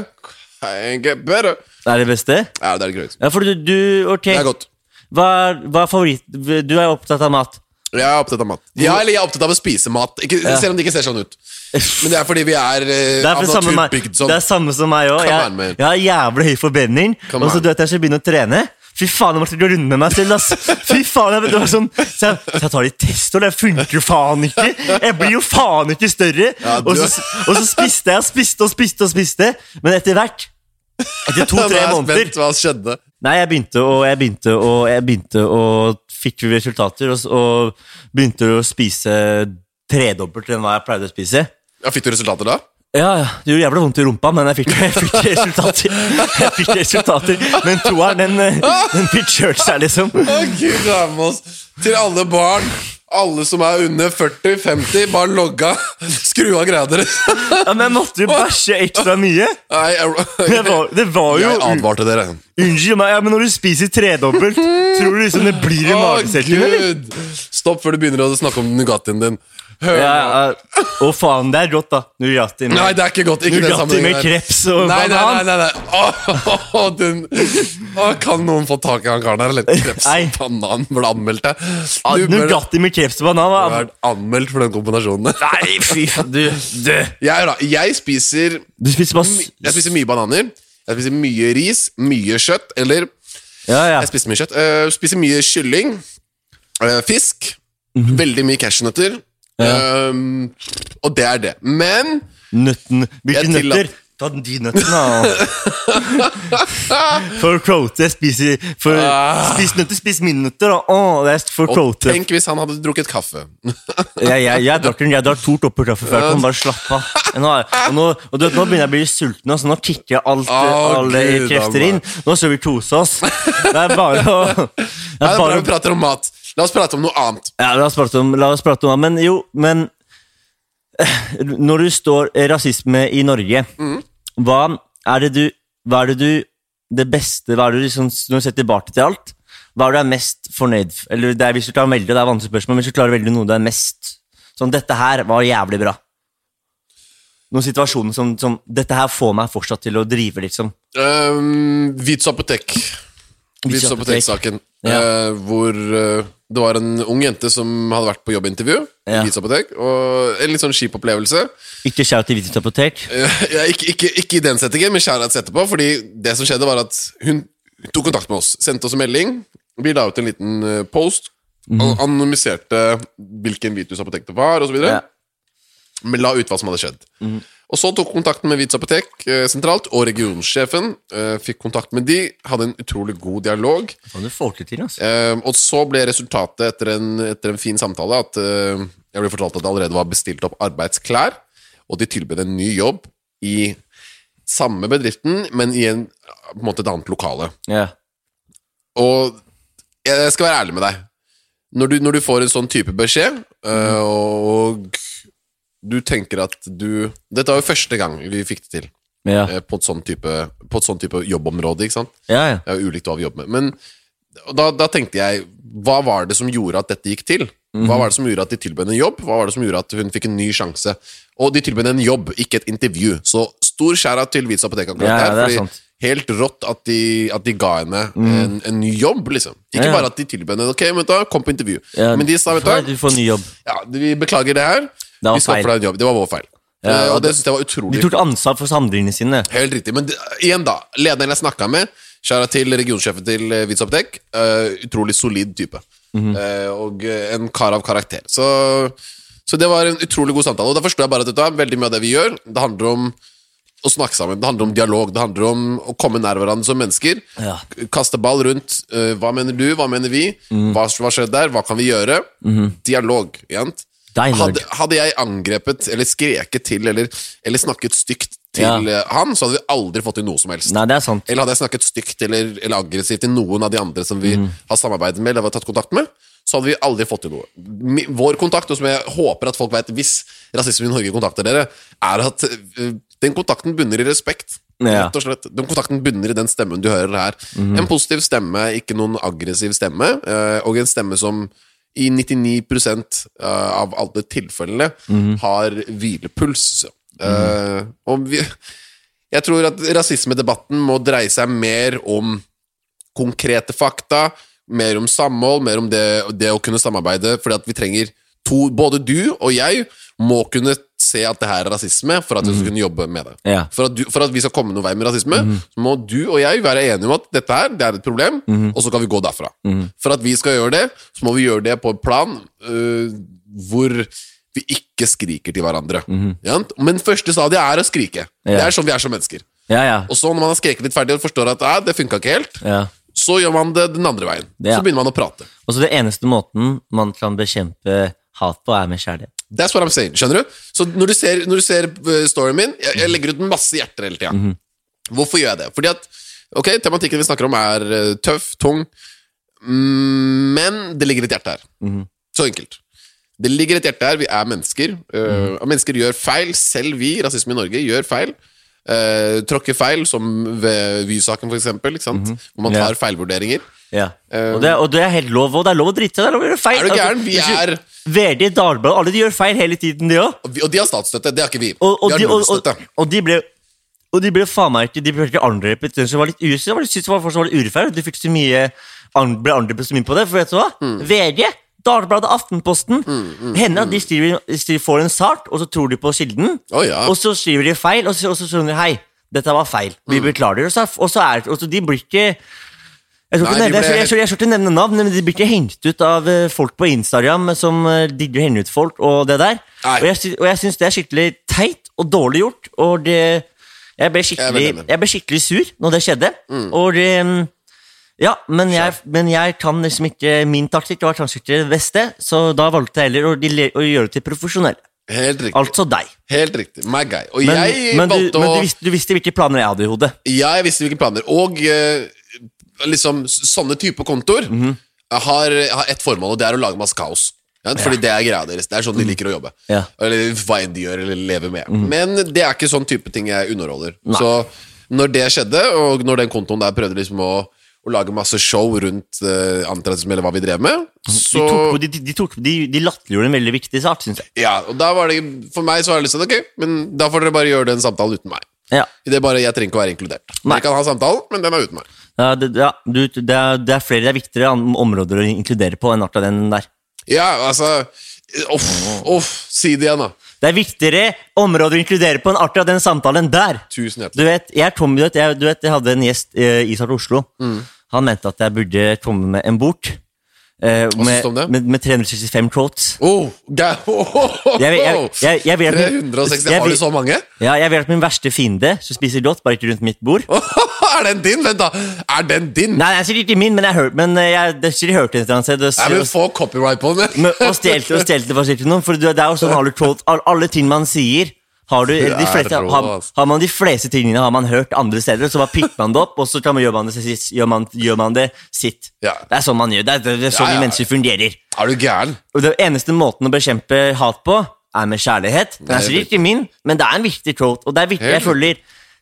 Det er det beste? Ja, det er det greit. Ja, for du, du ok. Det er godt. Hva, er- hva er favoritt? Du er opptatt av mat. Jeg er opptatt av mat. Ja, eller jeg er opptatt av å spise mat. Ikke, Ja. Selv om det ikke ser sånn ut. Men det er fordi vi er uh, Det er, av natur bygd sånn. det er samme som meg òg. Jeg, jeg har jævlig høy forbrenning. Og så du vet jeg skal begynne å trene. Fy faen, jeg måtte gå rundt med meg selv. ass Fy faen, jeg, det var sånn Så jeg, så jeg tar litt testo, det funker jo faen ikke. Jeg blir jo faen ikke større. Ja, og, så, og så spiste jeg og spiste og spiste og spiste. Men etter hvert, etter to-tre er måneder hva skjedde. Nei, jeg begynte å Jeg begynte å Jeg begynte å Fikk vi resultater, og, og begynte å spise tredobbelt enn hva jeg pleide å spise. Ja, Fikk du resultater da? Ja, ja, det gjorde jævlig vondt i rumpa, men jeg fikk, jeg fikk resultater. Jeg fikk resultater Men toeren, den, den fikk kjørt seg, liksom. Å, Gud Ramos. Til alle barn, alle som er under 40-50, bare logga. Skru av greia deres. Ja, men jeg måtte jo bæsje ekstra mye. Nei, Det jeg, var, det var jo jeg advarte dere. Unnskyld meg, ja, men når du spiser tredobbelt, tror du liksom det blir i magesekken. Stopp før du begynner å snakke om Nugattien din. Ja, ja. Å, faen, det er rått, da. Nugatti med, Nei, det er ikke godt. Ikke Nugatti med kreps og Nei, nei, nei, nei, nei. Åh, åh, den, åh, Kan noen få tak i han karen her? Eller kreps og banan? Burde anmeldt. Ah, Du Nugatti med kreps og banan. Du har vært anmeldt for den kombinasjonen. Nei, fy. Du, du. Jeg, da, jeg spiser Du spiser bare Jeg spiser mye bananer. Jeg spiser mye ris, mye kjøtt, eller Ja, ja. Jeg spiser mye kjøtt. Uh, spiser mye kylling, Uh, fisk, veldig mye cashewnøtter. Eh, og det er det. Men Nøtten. Hvilke nøtter? Ta de nøttene, da. For quote. Jeg spiser for, Spis nøtter, spis mine nøtter, da. Å, det er for Ah. og tenk hvis han hadde drukket kaffe. Jeg, jeg, jeg drakk jeg drakk to topper kaffe før. Jeg kom. bare slapp av. Nå, og nå, og du nå begynner jeg å bli sulten, så nå kicker alt, oh, alle Gud, krefter inn. Nå skal vi kose oss. Det er bare å det er det er bra vi prater om mat. La oss prate om noe annet. ja, la oss prate om oss prate om Men jo, men Når du står rasisme i Norge, Mm. hva er det du Hva er det du Det beste Hva er det du liksom Når du ser tilbake til alt, hva er det du er mest fornøyd Eller det er, hvis du klarer veldig, det er vanskelig spørsmål, men hvis du klarer veldig noe du er mest Sånn, dette her var jævlig bra. Noen situasjoner som, som Dette her får meg fortsatt til å drive, liksom. Um, Vits apotek. Vits Vits apotek-saken. Ja. Uh, hvor eh, det var en ung jente som hadde vært på jobbintervju Ja. i apotek. Og en litt sånn kjip opplevelse. Ikke shout til Vitis Apotek. Ja, ikke, ikke, ikke i den settingen, men shoutouts etterpå. Fordi det som skjedde, var at hun tok kontakt med oss. Sendte oss en melding. Vi la ut en liten eh, post. Og anonymiserte hvilken Vitus apotek det var, osv. Ja. Men la ut hva som hadde skjedd. Og så tok kontakten med Vits apotek eh, sentralt, og regionsjefen eh, fikk kontakt med de, hadde en utrolig god dialog. Det du får det til, altså. Eh, og så ble resultatet etter en, etter en fin samtale at eh, jeg ble fortalt at det allerede var bestilt opp arbeidsklær, og de tilbød en ny jobb i samme bedriften, men i en, på en måte et annet lokale. Ja. Og jeg skal være ærlig med deg. Når du, når du får en sånn type beskjed, øh, og du tenker at du Dette var jo første gang vi fikk det til Ja. eh, på et sånn type, på et sånn type jobbområde. ikke sant? ja, ja. Det er jo ulikt hva vi jobber med. Men da, da tenkte jeg Hva var det som gjorde at dette gikk til? Hva var det som gjorde at de tilbød en jobb? Hva var det som gjorde at hun fikk en ny sjanse? Og de tilbød en jobb, ikke et intervju. Så stor skjæra til Vits apotek akkurat Ja, ja, det er fordi sant. Helt rått at de, at de ga henne en, en ny jobb, liksom. Ikke Ja, ja. bare at de tilbød henne Ok, men da, kom på intervju. Ja, Men de sa, vet du hva, Du får ny jobb. ja, vi beklager det her. Det var vi skaffer deg en jobb. Det var vår feil. Ja, Eh, og og det syns jeg var utrolig. De tok ansvar for handlingene sine. Helt riktig. Men det, igjen, da. Lederen jeg snakka med, skjæra til regionsjefen til Vidsopptek, Vits Apotek, eh, utrolig solid type. Eh, og eh, en kar av karakter. Så, så det var en utrolig god samtale. Og da forstår jeg bare at dette, er veldig mye av det vi gjør, det handler om å snakke sammen. Det handler om dialog. Det handler om å komme nær hverandre som mennesker. Ja. Kaste ball rundt. eh, hva mener du? Hva mener vi? Hva, hva skjedde der? Hva kan vi gjøre? Dialog. Igjen. Hadde, hadde jeg angrepet eller skreket til eller, eller snakket stygt til Ja. eh, han, så hadde vi aldri fått til noe som helst. Nei, det er sant. Eller hadde jeg snakket stygt eller, eller aggressivt til noen av de andre som vi har samarbeidet med, eller har tatt kontakt med, så hadde vi aldri fått til noe. Vår kontakt, og som jeg håper at folk vet hvis Rasismen i Norge kontakter dere, er at eh, den kontakten bunner i respekt. Ja. Rett og slett. Den kontakten bunner i den stemmen du hører her. En positiv stemme, ikke noen aggressiv stemme, eh, og en stemme som i 99% av alle tilfellene har hvilepuls. Eh, og vi, jeg tror at rasismedebatten må dreie seg mer om konkrete fakta, mer om samhold, mer om det, det å kunne samarbeide, fordi at vi trenger to Både du og jeg må kunne se at det her er rasisme, for at vi skal kunne jobbe med det. Ja. For, at du, for at vi skal komme noen vei med rasisme, så må du og jeg være enige om at dette her det er et problem, og så kan vi gå derfra. For at vi skal gjøre det, så må vi gjøre det på en plan uh, hvor vi ikke skriker til hverandre. Ja? Men første stadiet er å skrike. Det er sånn vi er som mennesker. Ja, ja. Og så når man har skreket litt ferdig og forstår at det funka ikke helt, ja. så gjør man det den andre veien. Ja. Så begynner man å prate. Og så det eneste måten man kan bekjempe hat på, er med kjærlighet. That's what I'm saying. Skjønner du? Så når du ser, når du ser uh, storyen min Jeg, jeg legger ut masse hjerter hele tida. Hvorfor gjør jeg det? Fordi at Ok, tematikken vi snakker om, er uh, tøff, tung, mm, men det ligger et hjerte her. Så enkelt. Det ligger et hjerte her. Vi er mennesker. uh, og mennesker gjør feil. Selv vi, rasisme i Norge, gjør feil. Uh, tråkker feil, som ved Vy-saken, for eksempel. Ikke sant? Hvor man tar yeah. feilvurderinger. Ja. Og, det, og det er helt lov, og det er lov å drite seg. Det er lov å gjøre feil. Er du gæren? Vi Altså, er VD, Dagbladet, alle de gjør feil hele tiden, de òg. Og de har statsstøtte, det har ikke vi. Og, og, vi de, har og, de ble og de ble faen meg ikke De ble ikke angrepet. Som var litt us- jeg syntes det var, fortsatt litt urettferdig. De fikk så mye ble angrepet så mye på det. For vet du hva? Mm. VG, Dagbladet, Aftenposten Henne de skriver, de får en sak, og så tror de på kilden. Oh, ja. Og så skriver de feil, og så, og så skjønner de Hei, dette var feil. Mm. Vi beklager. Og så, og så er og så de blir ikke jeg ikke Nei, ikke, ble- jeg, skal, jeg skal ikke nevne navn, men de blir ikke hengt ut av eh, folk på Instagram som eh, digger å henge ut folk og det der. Nei. Og jeg, og jeg syns det er skikkelig teit og dårlig gjort. Og det Jeg ble Jeg ble skikkelig sur når det skjedde. Og det mm, Ja, men jeg, men jeg kan liksom ikke Min taktikk var kanskje ikke det beste, så da valgte jeg heller å, å gjøre det til profesjonelle. Helt riktig. Altså deg. Helt riktig. My guy. Og Men, jeg men, du, å men du, visste, du visste hvilke planer jeg hadde i hodet. Ja, jeg visste hvilke planer. Og eh, liksom sånne type kontoer Mhm. har, har ett formål, og det er å lage masse kaos. Ja, fordi det er greia deres. Det er sånn de liker å jobbe. Mhm. Ja. Mhm. Eller hva enn de gjør, eller lever med. Men det er ikke sånn type ting jeg underholder. Så når det skjedde, og når den kontoen der prøvde liksom å, å lage masse show rundt uh, antirasisme, eller hva vi drev med, De, så tok, de, de, de, tok, de, de latterliggjorde en veldig viktig sak, syns jeg. Ja, og da var det For meg så var det litt sånn, ok, men da får dere bare gjøre den samtalen uten meg. Ja. Det er bare, Jeg trenger ikke å være inkludert. Nei. Jeg kan ha samtalen, men den er uten meg. Ja, det, ja, du, det, er, det er flere det er viktigere områder å inkludere på enn akkurat den der. Ja, altså Uff, uff, si det igjen, da. Det er viktigere områder å inkludere på enn akkurat den samtalen der. Tusen Du hjertelig. vet, jeg, er du, vet, jeg, du vet, jeg hadde en gjest eh, i Oslo. Mm. Han mente at jeg burde komme med en bok. Eh, med, med, med 365 quotes. Oh, oh, oh, oh, Jeg, jeg, jeg, jeg, vil 360, jeg Har du så mange? Ja, jeg vil at min verste fiende som spiser godt, bare ikke rundt mitt bord. er den din? Vent, da. Er den din? Nei, den er sikkert ikke min, men jeg hørt men eh, jeg, det jeg hørte et eller annet sted. Nei, men Få copyright på den. Og stjelte og stjelte for noen. For det er jo sånn alle, quote, alle, alle ting man sier har, du, de fleste, rå, har, har man de fleste tingene har man hørt andre steder, så bare pikker man det opp, og så kan man, gjør, man det, sitt- gjør, man, gjør man det sitt. Ja. Det er sånn man gjør. Det er, det er sånn Ja, ja, vi mennesker fungerer. Er du gæren? Og det eneste måten å bekjempe hat på, er med kjærlighet. Den Det er er sikkert ikke min, men det er en viktig quote. Og det er viktig, jeg føler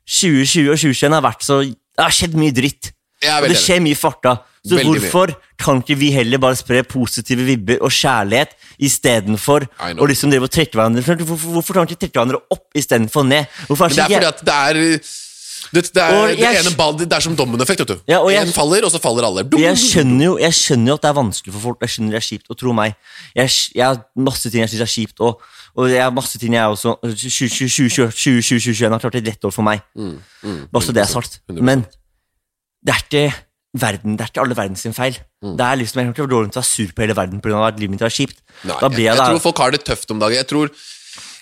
2020 og 2021 har vært så Det har skjedd mye dritt. Og det skjer mye farta. Så Veldig mye. hvorfor kan ikke vi heller bare spre positive vibber og kjærlighet istedenfor å liksom drive og trekke hverandre Hvorfor, hvorfor kan vi ikke trekke hverandre opp istedenfor ned? Hvorfor er det er fordi at det er det, det er jeg, det ene ball, det er som dominoeffekt. vet du Ja, og jeg- En faller, og så faller alle. Jeg skjønner, jo, jeg skjønner jo at det er vanskelig for folk. Jeg skjønner det er kjipt, og tro meg. Jeg, jeg har masse ting jeg syns er kjipt, og, og jeg har masse ting jeg også 2021 har klart et rett år for meg. Mm, Bare så det er sagt. Men det er ikke verden, det er ikke alle verdens sin feil. Mm. Det er liksom, Jeg dårlig til å være sur på hele verden pga. at livet mitt var kjipt. Nei, da jeg, jeg, tror folk har det tøft om dagen. Jeg tror,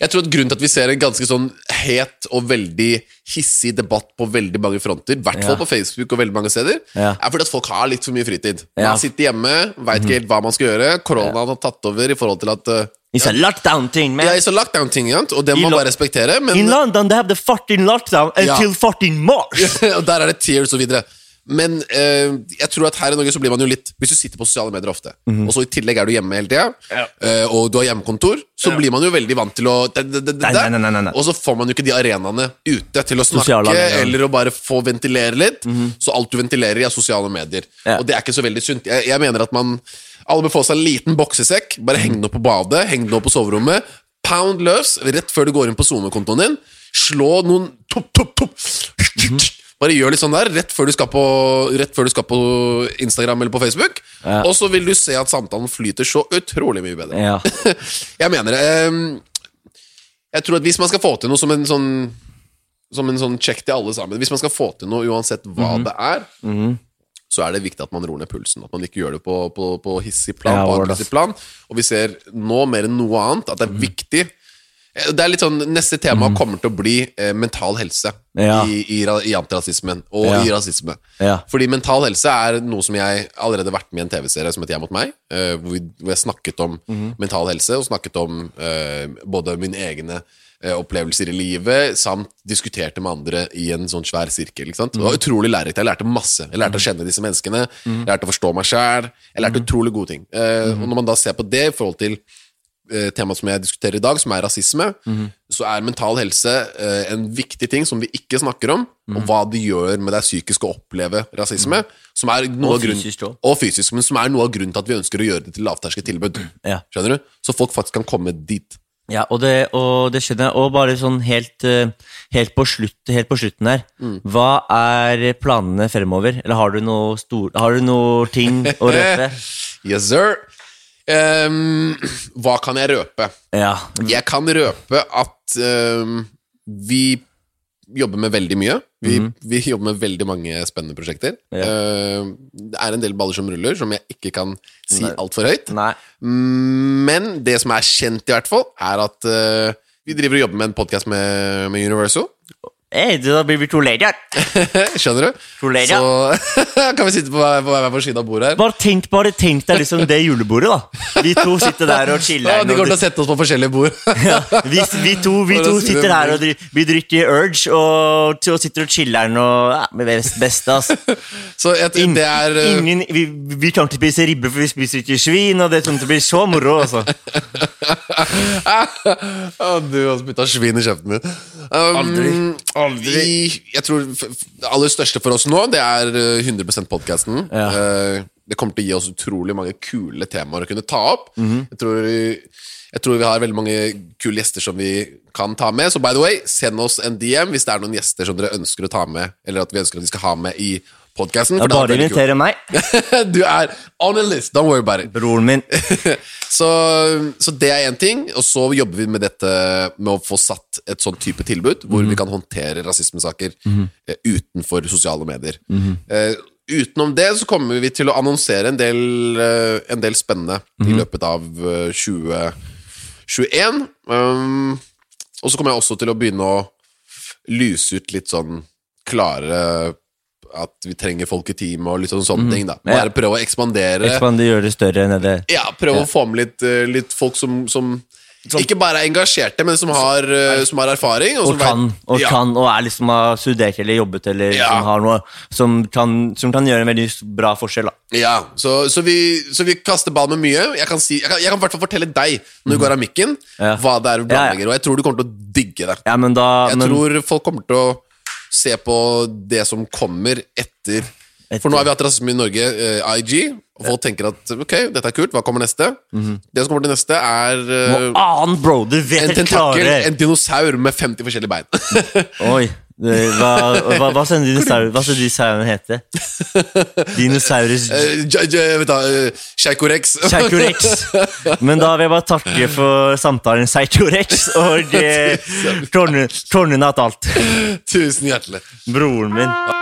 jeg tror at Grunnen til at vi ser en ganske sånn het og veldig hissig debatt på veldig mange fronter, i hvert fall Ja. på Facebook og veldig mange steder, Ja. er fordi at folk har litt for mye fritid. Man Ja. Mhm. sitter hjemme, veit ikke helt hva man skal gjøre. Koronaen har tatt over i forhold til at uh, It's a lockdown-thing, man. Ja, it's a lockdown thing, ja, og det må man bare respektere. Men, In London they have the fucking lockdown Ja. until fucking March! og der er det tears og videre. Men eh, jeg tror at her i Norge så blir man jo litt Hvis du sitter på sosiale medier ofte, Mhm. og så i tillegg er du hjemme hele tida, og du har hjemmekontor, så blir man jo veldig vant til å Nei, nei, nei, nei, nei. Og så får man jo ikke de arenaene ute til å snakke Sosiale eller å bare få ventilere litt. Så alt du ventilerer i, er sosiale medier. Ja. Og det er ikke så veldig sunt. Jeg, jeg mener at man Alle bør få seg en liten boksesekk. Bare heng den opp på badet, heng den opp på soverommet. Pound løs rett før du går inn på SoMe-kontoen din. Slå noen topp, topp, topp. Bare gjør litt sånn der rett før du skal på, du skal på Instagram eller på Facebook. Ja. Og så vil du se at samtalen flyter så utrolig mye bedre. Ja. jeg mener det. ehm, jeg tror at hvis man skal få til noe som en sånn Som en sånn check til alle sammen Hvis man skal få til noe uansett hva Mhm. det er, så er det viktig at man roer ned pulsen. At man ikke gjør det på, på, på hissig plan. Ja, plan. Og vi ser nå mer enn noe annet at det er viktig Eh, Det er litt sånn, Neste tema kommer til å bli eh, mental helse Mhm. Ja. i, i, i antirasismen og Ja. i rasisme. Ja. Fordi mental helse er noe som jeg allerede har vært med i en TV-serie som heter Jeg mot meg, eh, hvor, vi, hvor jeg snakket om mm. mental helse, og snakket om eh, både mine egne eh, opplevelser i livet, samt diskuterte med andre i en sånn svær sirkel. Ikke sant? Det Mhm. var utrolig lærerikt. Jeg lærte masse. Jeg lærte å kjenne disse menneskene, jeg lærte å forstå meg sjæl. Jeg lærte Mhm. utrolig gode ting. Eh, Og når man da ser på det i forhold til eh, temaet som jeg diskuterer i dag, som er rasisme, så er mental helse eh, en viktig ting som vi ikke snakker om, og hva det gjør med deg psykisk å oppleve rasisme, som er noe Og fysisk også. og fysisk, men som er noe av grunnen til at vi ønsker å gjøre det til lavterskeltilbud. Ja. Skjønner du? Så folk faktisk kan komme dit. Ja, og det, og det skjønner jeg. Og bare sånn helt, eh, helt, på, slutt, helt på slutten her. Hva er planene fremover? Eller har du noe stor, Har du noe ting å røpe? Yes, sir. Ehm, hva kan jeg røpe? Ja. Jeg kan røpe at um, vi jobber med veldig mye. Vi, vi jobber med veldig mange spennende prosjekter. Ja. Uh, det er en del baller som ruller, som jeg ikke kan si altfor høyt. Nei. Men det som er kjent, i hvert fall, er at uh, vi driver og jobber med en podkast med, med Universal. Hey, da blir vi to ledier. Skjønner du? To ledier. Så kan vi sitte på hver, på hver side av bordet her. Bare tenk, bare tenk deg liksom det julebordet, da. Vi to sitter der og Ja, chiller'n. de kommer til å sette oss på forskjellige bord. ja, vi, vi to, vi to sitter her og vi drikker Urge og, og sitter og chiller'n og ja, best, beste, ass. Så jeg, tror det er eh, Ingen, vi, vi kan ikke spise ribbe, for vi spiser ikke svin, og det kommer til å bli så moro, altså. Du har spytta svin i kjeften min. Um, Aldri. Aldri. Vi, jeg tror det aller største for oss nå, det er eh, 100 podkasten. Ja. det kommer til å gi oss utrolig mange kule temaer å kunne ta opp. Mhm. jeg, tror, jeg tror vi har veldig mange kule gjester som vi kan ta med. Så by the way, send oss en DM hvis det er noen gjester som dere ønsker å ta med, eller at vi ønsker at de skal ha med i podkasten. Ja, bare invitere meg. du er on a list, don't worry about it. Broren min. så, så det er én ting. Og så jobber vi med dette med å få satt et sånn type tilbud, hvor vi kan håndtere rasismesaker eh, utenfor sosiale medier. Eh, utenom det så kommer vi til å annonsere en del, uh, en del spennende i løpet av uh, 2021. Um, og så kommer jeg også til å begynne å lyse ut litt sånn klare at vi trenger folk i team og litt sånn sånne ting. da Bare Ja. prøve å ekspandere. Ekspandere, gjøre det større enn det. Ja, prøve å få med litt, eh, litt folk som, som ikke bare er engasjerte, men som har, eh, som har erfaring. Og som kan, og ja. kan, og er liksom har studert eller jobbet eller Ja. som har noe som kan, som kan gjøre en veldig bra forskjell. da. Ja, så, så, vi, så vi kaster ball med mye. Jeg kan, si, jeg kan, jeg hvert fall fortelle deg, når du går av mikken, Mhm. Ja. hva det er du Ja, ja. planlegger. Og jeg tror du kommer til å digge det. Ja, Jeg men, tror folk kommer til å se på det som kommer etter. For nå har vi hatt rasisme i Norge, eh, IG, og folk tenker at ok, dette er kult, hva kommer neste? Det som kommer til neste, er eh, Noe annet, bro! Du vet en tentakel, en dinosaur med 50 forskjellige bein. Oi. Hva, hva, hva skal dinosaurene hete? Dinosaurus Eh, du, eh, Psychorex. Psychorex. Men da vil jeg bare takke for samtalen, Psychorex, og eh, Tårnene alt. Tusen hjertelig. Broren min.